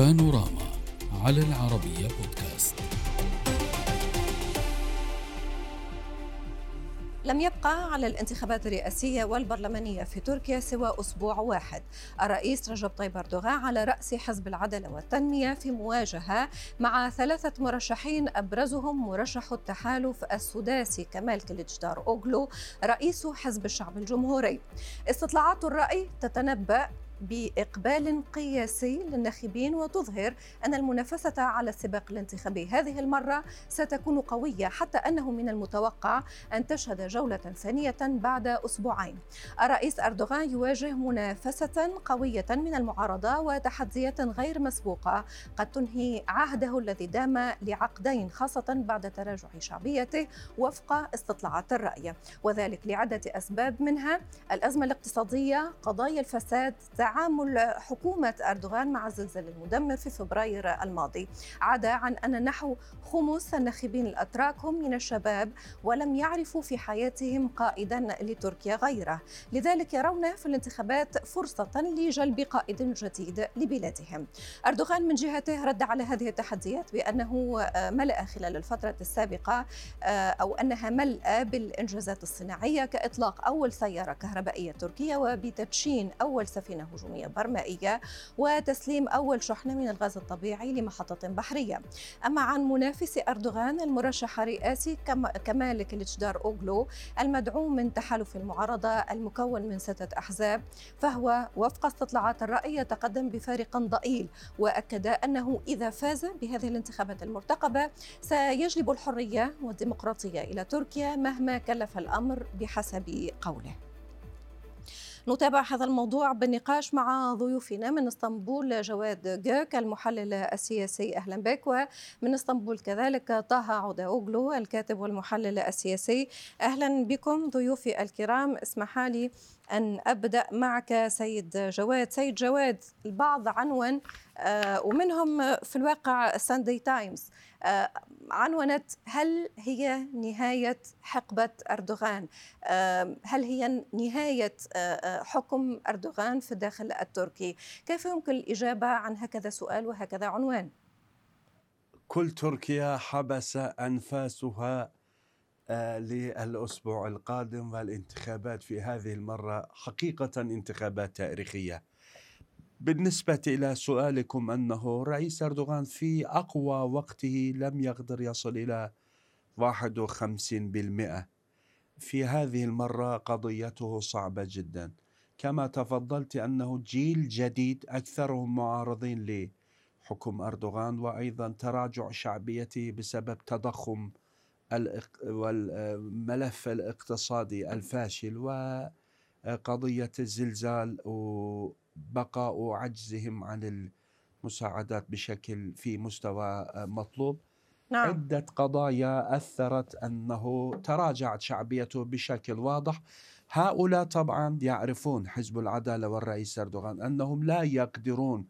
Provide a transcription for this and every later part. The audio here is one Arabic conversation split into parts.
بانوراما على العربية بودكاست. لم يبقى على الانتخابات الرئاسية والبرلمانية في تركيا سوى أسبوع واحد. الرئيس رجب طيب أردوغان على رأس حزب العدالة والتنمية في مواجهة مع ثلاثة مرشحين أبرزهم مرشح التحالف السداسي كمال كليتشدار أوغلو رئيس حزب الشعب الجمهوري. استطلاعات الرأي تتنبأ بإقبال قياسي للناخبين وتظهر أن المنافسة على السباق الانتخابي هذه المرة ستكون قوية حتى أنه من المتوقع أن تشهد جولة ثانية بعد أسبوعين. الرئيس أردوغان يواجه منافسة قوية من المعارضة وتحديات غير مسبوقة قد تنهي عهده الذي دام لعقدين خاصة بعد تراجع شعبيته وفق استطلاعات الرأي وذلك لعدة أسباب منها الأزمة الاقتصادية، قضايا الفساد، تعامل حكومة أردوغان مع الزلزال المدمر في فبراير الماضي. عدا عن أن نحو خمس الناخبين الأتراك هم من الشباب ولم يعرفوا في حياتهم قائدا لتركيا غيره. لذلك يرون في الانتخابات فرصة لجلب قائد جديد لبلادهم. أردوغان من جهته رد على هذه التحديات بأنه ملأ خلال الفترة السابقة أو أنها ملأ بالإنجازات الصناعية كإطلاق أول سيارة كهربائية تركية وبتدشين أول سفينة هجومية برمائية وتسليم أول شحنة من الغاز الطبيعي لمحطة بحرية. أما عن منافس أردوغان المرشح الرئاسي كمال كليتشدار أوغلو المدعوم من تحالف المعارضة المكون من ستة أحزاب فهو وفق استطلاعات الرأي يتقدم بفارق ضئيل وأكد أنه إذا فاز بهذه الانتخابات المرتقبة سيجلب الحرية والديمقراطية إلى تركيا مهما كلف الأمر بحسب قوله. نتابع هذا الموضوع بالنقاش مع ضيوفنا من إسطنبول جواد جوك المحلل السياسي. أهلا بك. ومن إسطنبول كذلك طه عوداوغلو الكاتب والمحلل السياسي. أهلا بكم ضيوفي الكرام. اسمح لي أن أبدأ معك سيد جواد. سيد جواد البعض عنون ومنهم في الواقع ساندي تايمز آه، عنونت هل هي نهاية حقبة أردوغان؟ آه، هل هي نهاية حكم أردوغان في الداخل التركي؟ كيف يمكن الإجابة عن هكذا سؤال وهكذا عنوان؟ كل تركيا حبس أنفاسها للأسبوع القادم والانتخابات في هذه المرة حقيقة انتخابات تاريخية. بالنسبة إلى سؤالكم أنه رئيس أردوغان في أقوى وقته لم يقدر يصل إلى 51% في هذه المرة قضيته صعبة جدا. كما تفضلت أنه جيل جديد أكثرهم معارضين لحكم أردوغان وأيضا تراجع شعبيته بسبب تضخم والملف الاقتصادي الفاشل وقضية الزلزال وبقاء عجزهم عن المساعدات بشكل في مستوى مطلوب. نعم. عدة قضايا أثرت أنه تراجعت شعبيته بشكل واضح. هؤلاء طبعا يعرفون حزب العدالة والرئيس أردوغان أنهم لا يقدرون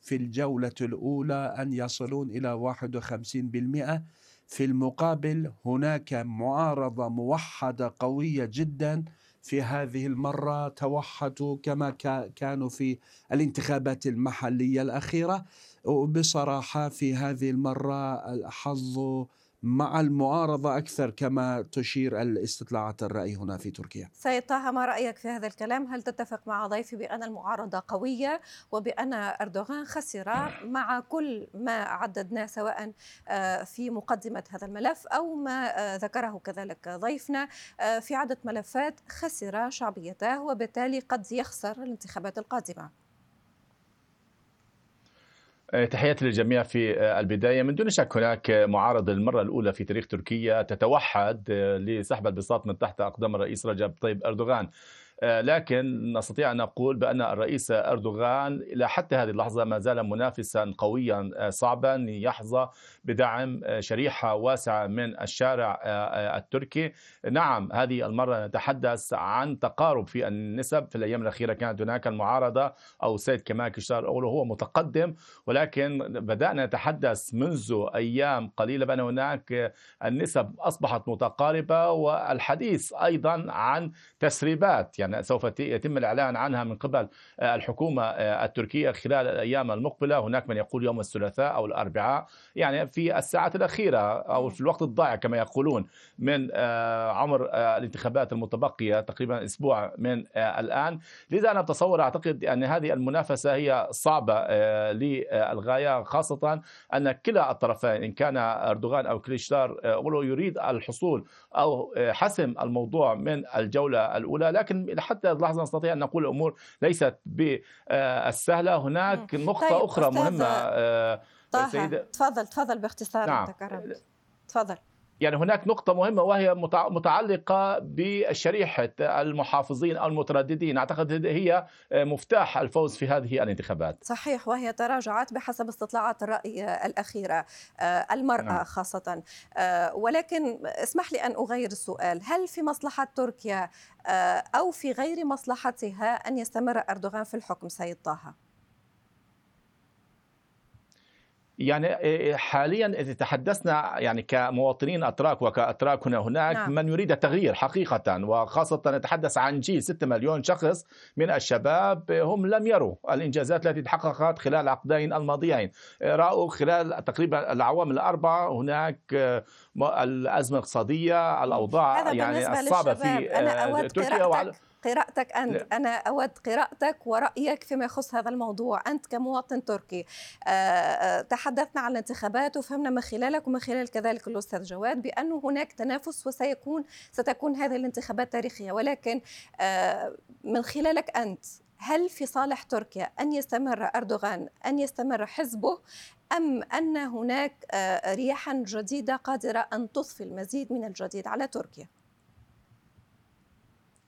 في الجولة الأولى أن يصلون إلى 51% في المقابل هناك معارضة موحدة قوية جدا في هذه المرة توحدوا كما كانوا في الانتخابات المحلية الأخيرة. وبصراحة في هذه المرة حظوا مع المعارضة أكثر كما تشير الاستطلاعات الرأي هنا في تركيا. سيد طه ما رأيك في هذا الكلام؟ هل تتفق مع ضيفي بأن المعارضة قوية وبأن أردوغان خسر مع كل ما عددناه سواء آه، في مقدمة هذا الملف أو ما آه، ذكره كذلك ضيفنا آه، في عدة ملفات خسر شعبيته وبالتالي قد يخسر الانتخابات القادمة. تحياتي للجميع في آه، البداية. من دون شك هناك معارضة للمرة الأولى في تاريخ تركيا تتوحد آه، لسحب البساط من تحت أقدام الرئيس رجب طيب أردوغان. آه، لكن نستطيع أن نقول بأن الرئيس أردوغان إلى حتى هذه اللحظة ما زال منافسا قويا آه، صعبا يحظى بدعم آه، شريحة واسعة من الشارع التركي. نعم هذه المرة نتحدث عن تقارب في النسب. في الأيام الأخيرة كانت هناك المعارضة أو سيد كمال كشتار أولو هو متقدم. ولكن بدأنا نتحدث منذ أيام قليلة بأن هناك النسب أصبحت متقاربة والحديث أيضا عن تسريبات. يعني يعني سوف يتم الإعلان عنها من قبل الحكومة التركية خلال الأيام المقبلة. هناك من يقول يوم الثلاثاء أو الأربعاء يعني في الساعات الأخيرة أو في الوقت الضائع كما يقولون من عمر الانتخابات المتبقية تقريبا أسبوع من الآن. لذا أنا أتصور أعتقد أن هذه المنافسة هي صعبة للغاية خاصة أن كلا الطرفين إن كان أردوغان أو كليشتار أولو يريد الحصول أو حسم الموضوع من الجولة الأولى لكن حتى اللحظة نستطيع أن نقول الأمور ليست بالسهلة. هناك نقطة طيب أخرى مهمة طه سيدة تفضل تفضل باختصار نعم. تفضل. يعني هناك نقطة مهمة وهي متع- متعلقة بشريحة المحافظين أو المترددين. أعتقد هي مفتاح الفوز في هذه الانتخابات. صحيح وهي تراجعت بحسب استطلاعات الرأي الأخيرة آه، المرأة نعم. خاصة. آه، ولكن اسمح لي أن أغير السؤال. هل في مصلحة تركيا آه، أو في غير مصلحتها أن يستمر أردوغان في الحكم سيد طه؟ يعني حاليا إذا تحدثنا يعني كمواطنين أتراك وكأتراك هنا هناك نعم. من يريد التغيير حقيقه وخاصه نتحدث عن جيل 6 مليون شخص من الشباب هم لم يروا الإنجازات التي تحققت خلال العقدين الماضيين. رأوا خلال تقريبا العوام الأربعة هناك الأزمة الاقتصادية الأوضاع يعني الصعبة في أنا أود تركيا وعلى قراءتك أنت. لا. أنا أود قراءتك ورأيك فيما يخص هذا الموضوع. أنت كمواطن تركي آه، آه، تحدثنا عن الانتخابات وفهمنا من خلالك ومن خلال كذلك الأستاذ جواد بأنه هناك تنافس وسيكون ستكون هذه الانتخابات تاريخية. ولكن آه، من خلالك أنت هل في صالح تركيا أن يستمر أردوغان أن يستمر حزبه أم أن هناك رياحا جديدة قادرة أن تضفي المزيد من الجديد على تركيا؟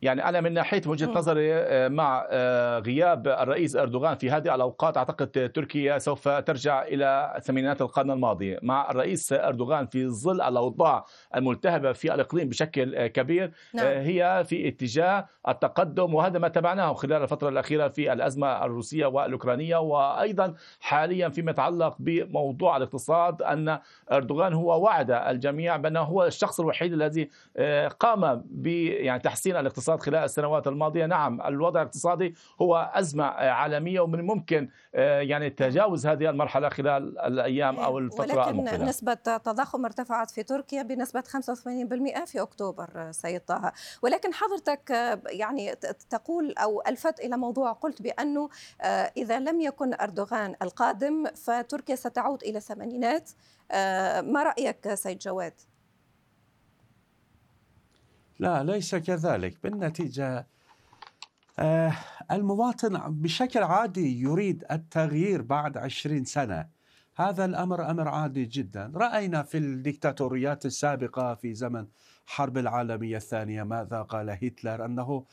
يعني أنا من ناحية وجهة مم. نظري آه، مع آه، غياب الرئيس أردوغان في هذه الأوقات أعتقد تركيا سوف ترجع إلى ثمانينات القرن الماضي مع الرئيس أردوغان في ظل الأوضاع الملتهبة في الإقليم بشكل آه، كبير نعم. هي في اتجاه التقدم وهذا ما تابعناه خلال الفترة الأخيرة في الأزمة الروسية والأوكرانية وأيضا حاليا فيما يتعلق بموضوع الاقتصاد أن أردوغان هو وعد الجميع بأنه هو الشخص الوحيد الذي قام ب يعني تحسين الاقتصاد خلال السنوات الماضية. نعم الوضع الاقتصادي هو أزمة آه، عالمية ومن الممكن آه، يعني تجاوز هذه المرحلة خلال الأيام أو الفترة ولكن المقبلة. نسبة التضخم ارتفعت في تركيا بنسبة 85% في أكتوبر سيد طه ولكن حضرتك آه، يعني تقول أو ألفت إلى موضوع قلت بأنه آه، إذا لم يكن أردوغان القادم فتركيا ستعود إلى الثمانينات. آه، ما رأيك سيد جواد؟ لا ليس كذلك. بالنتيجة آه المواطن بشكل عادي يريد التغيير بعد عشرين سنة. هذا الأمر أمر عادي جدا. رأينا في الديكتاتوريات السابقة في زمن الحرب العالمية الثانية ماذا قال هتلر أنه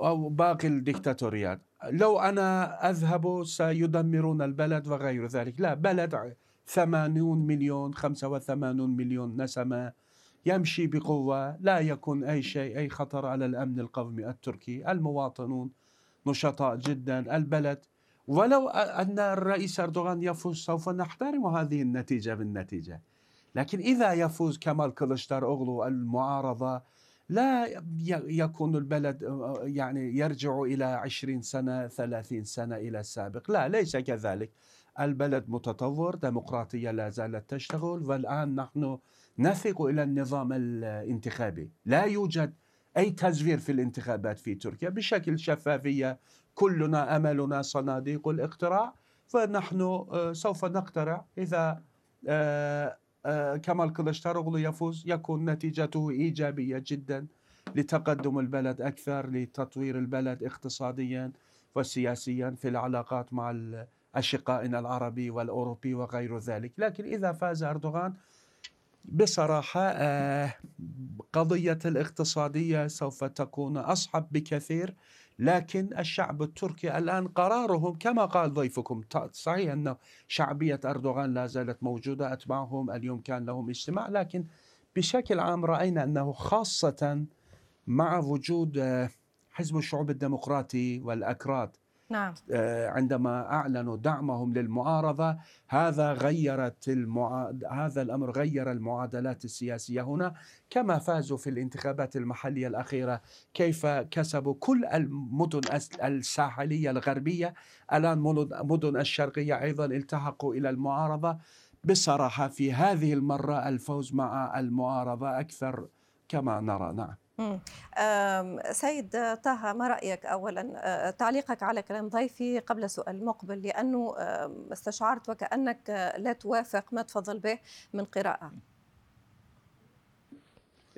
أو باقي الديكتاتوريات. لو أنا أذهب سيدمرون البلد وغير ذلك. لا بلد ثمانون مليون خمسة وثمانون مليون نسمة. يمشي بقوة لا يكون أي شيء أي خطر على الأمن القومي التركي المواطنون نشطاء جدا البلد. ولو أن الرئيس أردوغان يفوز سوف نحترم هذه النتيجة بالنتيجة. لكن إذا يفوز كمال كلشتار أوغلو المعارضة لا يكون البلد يعني يرجع إلى عشرين سنة ثلاثين سنة إلى السابق. لا ليس كذلك. البلد متطور ديمقراطية لا زالت تشتغل والآن نحن نثق إلى النظام الانتخابي. لا يوجد أي تزوير في الانتخابات في تركيا بشكل شفافية. كلنا أملنا صناديق الاقتراع فنحن آه، سوف نقترع. إذا آه، آه، كمال كلشتاروغلو يفوز يكون نتيجته إيجابية جدا لتقدم البلد أكثر لتطوير البلد اقتصاديا وسياسيا في العلاقات مع أشقائنا العربي والأوروبي وغير ذلك. لكن إذا فاز أردوغان بصراحة آه، قضية الاقتصادية سوف تكون أصعب بكثير لكن الشعب التركي الآن قرارهم كما قال ضيفكم صحيح أن شعبية أردوغان لا زالت موجودة أتباعهم اليوم كان لهم اجتماع لكن بشكل عام رأينا أنه خاصة مع وجود آه، حزب الشعوب الديمقراطي والأكراد نعم. آه، عندما أعلنوا دعمهم للمعارضة هذا غيرت المعا... هذا الأمر غير المعادلات السياسية هنا كما فازوا في الانتخابات المحلية الأخيرة. كيف كسبوا كل المدن الس- الساحلية الغربية؟ الآن مدن- الشرقية أيضا التحقوا إلى المعارضة. بصراحة في هذه المرة الفوز مع المعارضة أكثر كما نرى. نعم. سيد طه ما رأيك أولا؟ آه، تعليقك على كلام ضيفي قبل سؤال مقبل لأنه استشعرت وكأنك آه، لا توافق ما تفضل به من قراءة.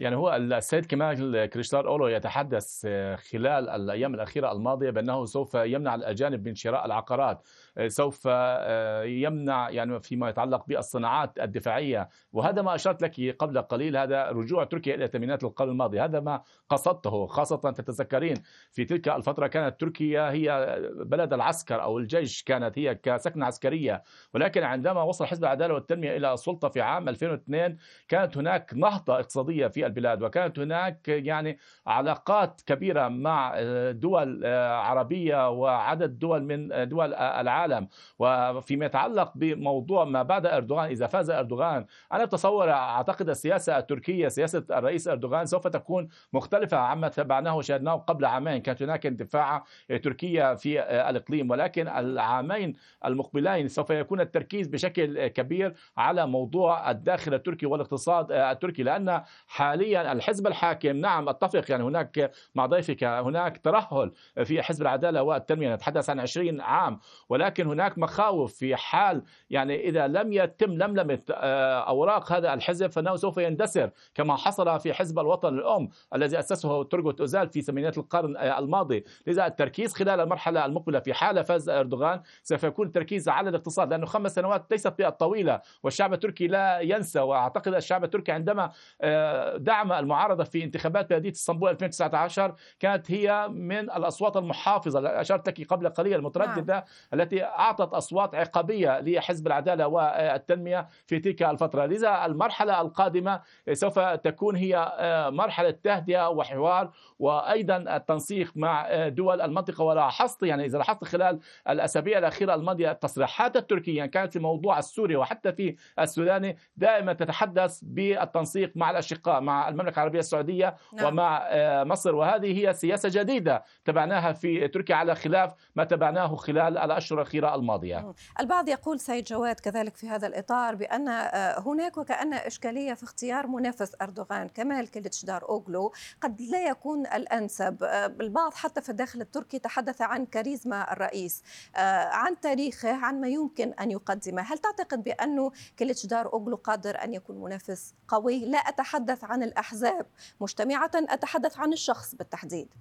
يعني هو السيد كمال كريستال أولو يتحدث آه، خلال الأيام الأخيرة الماضية بأنه سوف يمنع الأجانب من شراء العقارات، سوف آه، يمنع يعني فيما يتعلق بالصناعات الدفاعية، وهذا ما أشرت لك قبل قليل هذا رجوع تركيا إلى ثمانينات القرن الماضي، هذا ما قصدته خاصة تتذكرين في تلك الفترة كانت تركيا هي بلد العسكر أو الجيش كانت هي كسكنة عسكرية، ولكن عندما وصل حزب العدالة والتنمية إلى السلطة في عام 2002 كانت هناك نهضة اقتصادية في البلاد. وكانت هناك يعني علاقات كبيرة مع دول عربية وعدد دول من دول العالم. وفيما يتعلق بموضوع ما بعد أردوغان إذا فاز أردوغان أنا أتصور أعتقد السياسة التركية سياسة الرئيس أردوغان سوف تكون مختلفة عما تبعناه وشاهدناه قبل عامين. كانت هناك اندفاع تركيا في الإقليم ولكن العامين المقبلين سوف يكون التركيز بشكل كبير على موضوع الداخل التركي والاقتصاد التركي لأن حاليا الحزب الحاكم نعم أتفق يعني هناك مع ضيفك هناك ترهل في حزب العدالة والتنمية. نتحدث عن 20 عام ولكن هناك مخاوف في حال يعني إذا لم يتم لملمه آه، أوراق هذا الحزب فإنه سوف يندثر كما حصل في حزب الوطن الأم الذي أسسه ترغوت اوزال في ثمانينات القرن آه، الماضي. لذا التركيز خلال المرحلة المقبلة في حال فاز أردوغان سوف يكون التركيز على الاقتصاد لأنه خمس سنوات ليست بالطويله والشعب التركي لا ينسى. وأعتقد الشعب التركي عندما آه، دعم المعارضة في انتخابات بلديه إسطنبول 2019 كانت هي من الأصوات المحافظة. التي أشرت لك قبل قليل المترددة نعم. التي أعطت أصوات عقابية لحزب العدالة والتنمية في تلك الفترة. لذا المرحلة القادمة سوف تكون هي آه، مرحلة تهدئة وحوار وأيضا التنسيق مع آه، دول المنطقة. ولاحظت يعني إذا لاحظت خلال الأسابيع الأخيرة الماضية التصريحات التركية يعني كانت في موضوع السوري وحتى في السوداني دائما تتحدث بالتنسيق مع الأشقاء مع المملكة العربية السعودية نعم. ومع آه، مصر. وهذه هي سياسة جديدة تبعناها في تركيا على خلاف ما تبعناه خلال الأشهر الاخيره الماضية. البعض يقول سيد جواد كذلك في هذا الإطار بأن آه، هناك وكأن إشكالية في اختيار منافس أردوغان كمال كليتشدار أوغلو قد لا يكون الأنسب، آه، البعض حتى في الداخل التركي تحدث عن كاريزما الرئيس، عن تاريخه، عن ما يمكن أن يقدمه، هل تعتقد بانه كليتشدار أوغلو قادر أن يكون منافس قوي؟ لا أتحدث عن الأحزاب مجتمعة، أتحدث عن الشخص بالتحديد.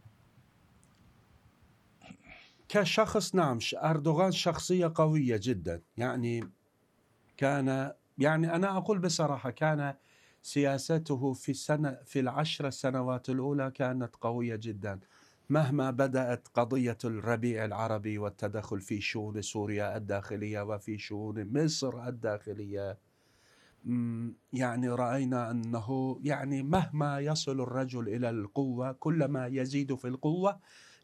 كشخص نعم أردوغان شخصية قوية جدا. يعني كان يعني أنا أقول بصراحة كان سياسته في السنة في العشر سنوات الأولى كانت قوية جدا. مهما بدأت قضية الربيع العربي والتدخل في شؤون سوريا الداخلية وفي شؤون مصر الداخلية يعني رأينا أنه يعني مهما يصل الرجل إلى القوة كلما يزيد في القوة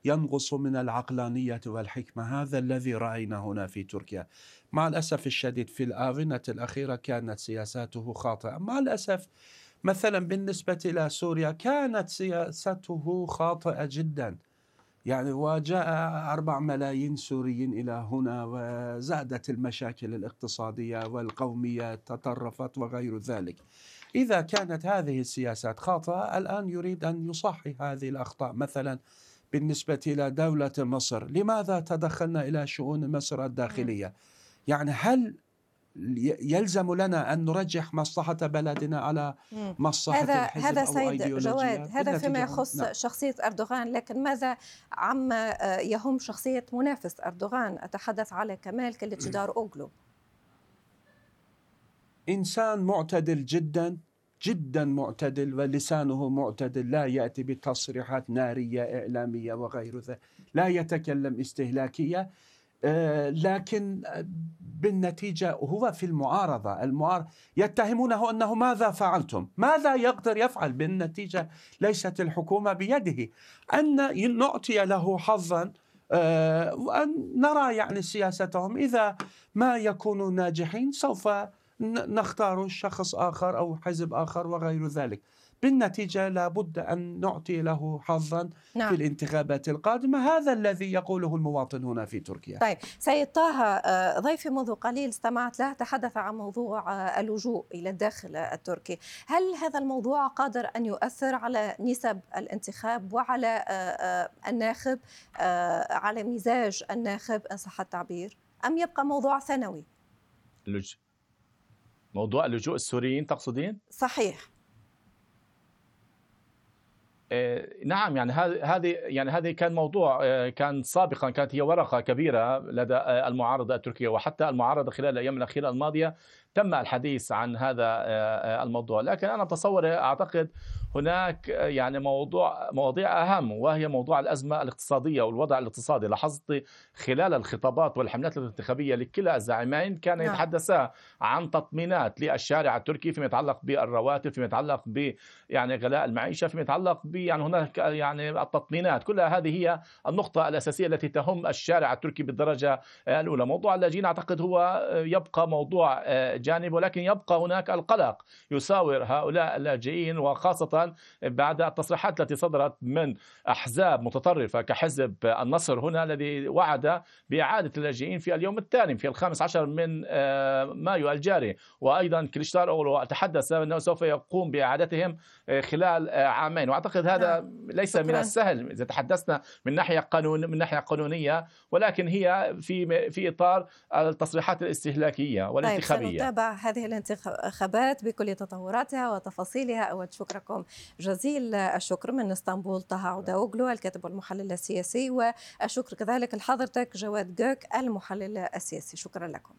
ينقص من العقلانية والحكمة. هذا الذي رأينا هنا في تركيا. مع الأسف الشديد في الآونة الأخيرة كانت سياساته خاطئة. مع الأسف مثلا بالنسبة إلى سوريا كانت سياسته خاطئة جدا. يعني وجاء أربع ملايين سوريين إلى هنا وزادت المشاكل الاقتصادية والقومية تطرفت وغير ذلك. إذا كانت هذه السياسات خاطئة الآن يريد أن يصحح هذه الأخطاء. مثلا بالنسبة إلى دولة مصر لماذا تدخلنا إلى شؤون مصر الداخلية؟ يعني هل يلزم لنا أن نرجح مصلحة بلدنا على مصلحة هذا الحزب هذا أو سيد جواد هذا فيما يخص نعم. شخصية أردوغان لكن ماذا عما يهم شخصية منافس أردوغان؟ أتحدث على كمال كليتشدار أوغلو. إنسان معتدل جدا جدا معتدل ولسانه معتدل لا يأتي بتصريحات نارية إعلامية وغير ذلك لا يتكلم استهلاكية. لكن بالنتيجة هو في المعارضة. المعارضة يتهمونه أنه ماذا فعلتم؟ ماذا يقدر يفعل؟ بالنتيجة ليست الحكومة بيده. أن نعطي له حظا آه، وأن نرى يعني سياستهم. إذا ما يكونوا ناجحين سوف نختار شخص آخر أو حزب آخر وغير ذلك. بالنتيجة لابد أن نعطي له حظا في نعم. الانتخابات القادمة. هذا الذي يقوله المواطن هنا في تركيا. طيب سيد طه آه، ضيفي منذ قليل استمعت له تحدث عن موضوع آه، اللجوء إلى الداخل التركي. هل هذا الموضوع قادر أن يؤثر على نسب الانتخاب وعلى آه، الناخب على مزاج الناخب إن صح التعبير؟ أم يبقى موضوع ثانوي. موضوع اللجوء السوريين تقصدين؟ صحيح آه، نعم يعني هذه يعني هذه كان موضوع آه، كان سابقا كانت هي ورقة كبيرة لدى آه، المعارضة التركية وحتى المعارضة خلال الأيام الأخيرة الماضية تم الحديث عن هذا آه، آه، الموضوع. لكن أنا بتصور أعتقد هناك آه، يعني موضوع مواضيع أهم وهي موضوع الأزمة الاقتصادية والوضع الاقتصادي. لاحظت خلال الخطابات والحملات الانتخابية لكلا الزعيمين كان نعم. يتحدثا عن تطمينات للشارع التركي فيما يتعلق بالرواتب فيما يتعلق ب يعني غلاء المعيشة فيما يتعلق ب يعني هناك يعني التطمينات. كلها هذه هي النقطة الأساسية التي تهم الشارع التركي بالدرجة الأولى. موضوع اللاجئين أعتقد هو يبقى موضوع جانب ولكن يبقى هناك القلق يساور هؤلاء اللاجئين وخاصة بعد التصريحات التي صدرت من أحزاب متطرفة كحزب النصر هنا الذي وعد بإعادة اللاجئين في اليوم الثاني في الخامس عشر من آه، مايو الجاري. وأيضا كليشتار اولو تحدث أنه سوف يقوم بإعادتهم آه، خلال آه، عامين. وأعتقد هذا ليس من. السهل إذا تحدثنا من ناحية قانون من ناحية قانونية ولكن هي في في إطار التصريحات الاستهلاكية طيب سنتابع هذه الانتخابات بكل تطوراتها وتفاصيلها. أود شكركم جزيل. الشكر من إسطنبول طه عوداوغلو الكاتب والمحلل السياسي. والشكر كذلك لحضرتك جواد جوك المحلل السياسي. شكرا لكم.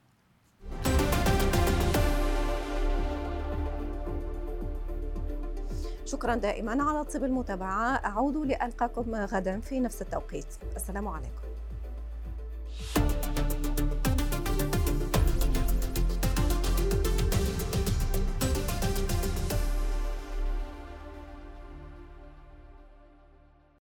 شكرا دائما على طيب المتابعة. أعود لألقاكم غدا في نفس التوقيت. السلام عليكم.